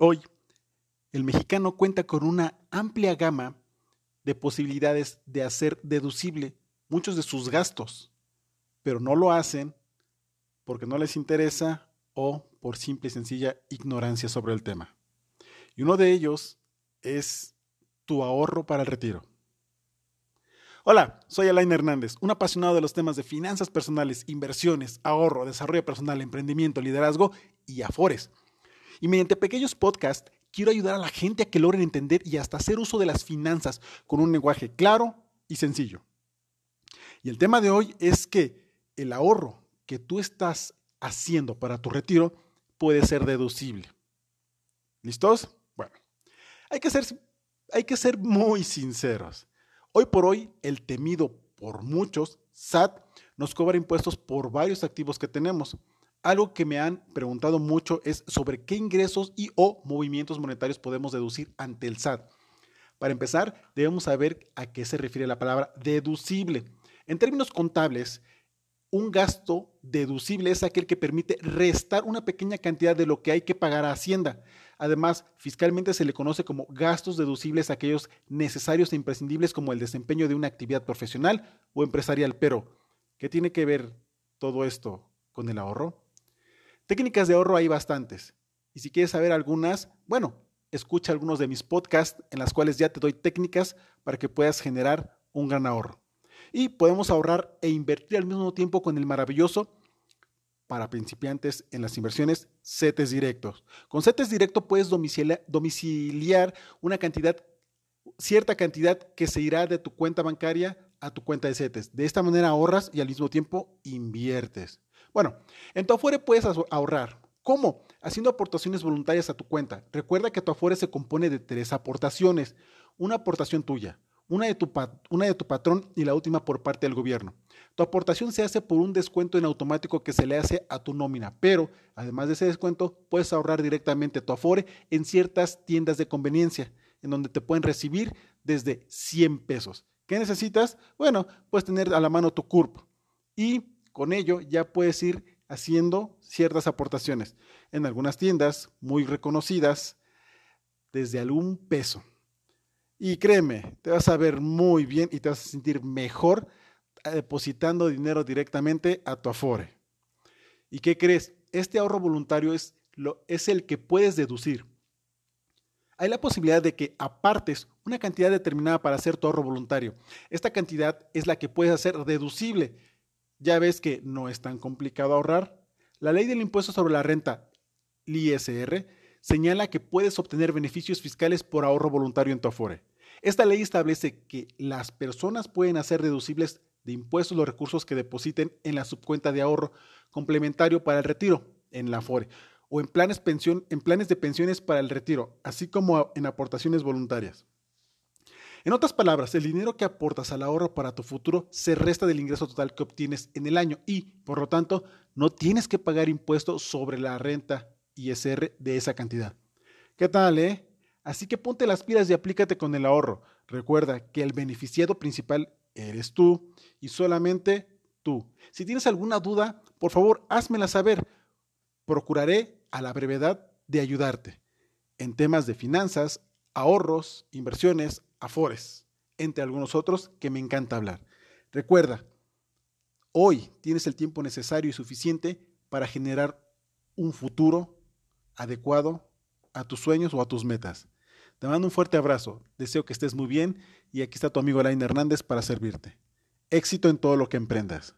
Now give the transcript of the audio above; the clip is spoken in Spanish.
Hoy, el mexicano cuenta con una amplia gama de posibilidades de hacer deducible muchos de sus gastos, pero no lo hacen porque no les interesa o por simple y sencilla ignorancia sobre el tema. Y uno de ellos es tu ahorro para el retiro. Hola, soy Alain Hernández, un apasionado de los temas de finanzas personales, inversiones, ahorro, desarrollo personal, emprendimiento, liderazgo y afores. Y mediante pequeños podcasts quiero ayudar a la gente a que logren entender y hasta hacer uso de las finanzas con un lenguaje claro y sencillo. Y el tema de hoy es que el ahorro que tú estás haciendo para tu retiro puede ser deducible. ¿Listos? Bueno, hay que ser, hay que ser muy sinceros. Hoy por hoy, el temido por muchos, SAT, nos cobra impuestos por varios activos que tenemos. Algo que me han preguntado mucho es sobre qué ingresos y o movimientos monetarios podemos deducir ante el SAT. Para empezar, debemos saber a qué se refiere la palabra deducible. En términos contables, un gasto deducible es aquel que permite restar una pequeña cantidad de lo que hay que pagar a Hacienda. Además, fiscalmente se le conoce como gastos deducibles aquellos necesarios e imprescindibles como el desempeño de una actividad profesional o empresarial. Pero, ¿qué tiene que ver todo esto con el ahorro? Técnicas de ahorro hay bastantes. Y si quieres saber algunas, bueno, escucha algunos de mis podcasts en las cuales ya te doy técnicas para que puedas generar un gran ahorro. Y podemos ahorrar e invertir al mismo tiempo con el maravilloso para principiantes en las inversiones CETES directos. Con CETES directo puedes domiciliar una cantidad, cierta cantidad que se irá de tu cuenta bancaria a tu cuenta de CETES. De esta manera ahorras y al mismo tiempo inviertes. Bueno, en tu Afore puedes ahorrar. ¿Cómo? Haciendo aportaciones voluntarias a tu cuenta. Recuerda que tu Afore se compone de tres aportaciones. Una aportación tuya, una de, tu patrón y la última por parte del gobierno. Tu aportación se hace por un descuento en automático que se le hace a tu nómina, pero además de ese descuento puedes ahorrar directamente tu Afore en ciertas tiendas de conveniencia, en donde te pueden recibir desde 100 pesos. ¿Qué necesitas? Bueno, puedes tener a la mano tu CURP y con ello ya puedes ir haciendo ciertas aportaciones. En algunas tiendas muy reconocidas, desde algún peso. Y créeme, te vas a ver muy bien y te vas a sentir mejor eh, depositando dinero directamente a tu Afore. ¿Y qué crees? Este ahorro voluntario es, lo, es el que puedes deducir. Hay la posibilidad de que apartes una cantidad determinada para hacer tu ahorro voluntario. Esta cantidad es la que puedes hacer deducible ya ves que no es tan complicado ahorrar. La ley del impuesto sobre la renta, ISR, señala que puedes obtener beneficios fiscales por ahorro voluntario en tu Afore. Esta ley establece que las personas pueden hacer deducibles de impuestos los recursos que depositen en la subcuenta de ahorro complementario para el retiro en la Afore o en en planes de pensiones para el retiro, así como en aportaciones voluntarias. En otras palabras, el dinero que aportas al ahorro para tu futuro se resta del ingreso total que obtienes en el año y, por lo tanto, no tienes que pagar impuestos sobre la renta ISR de esa cantidad. ¿Qué tal, eh? Así que ponte las pilas y aplícate con el ahorro. Recuerda que el beneficiado principal eres tú y solamente tú. Si tienes alguna duda, por favor, házmela saber. Procuraré a la brevedad de ayudarte en temas de finanzas, ahorros, inversiones, afores, entre algunos otros que me encanta hablar. Recuerda, hoy tienes el tiempo necesario y suficiente para generar un futuro adecuado a tus sueños o a tus metas. Te mando un fuerte abrazo, deseo que estés muy bien y aquí está tu amigo Alain Hernández para servirte. Éxito en todo lo que emprendas.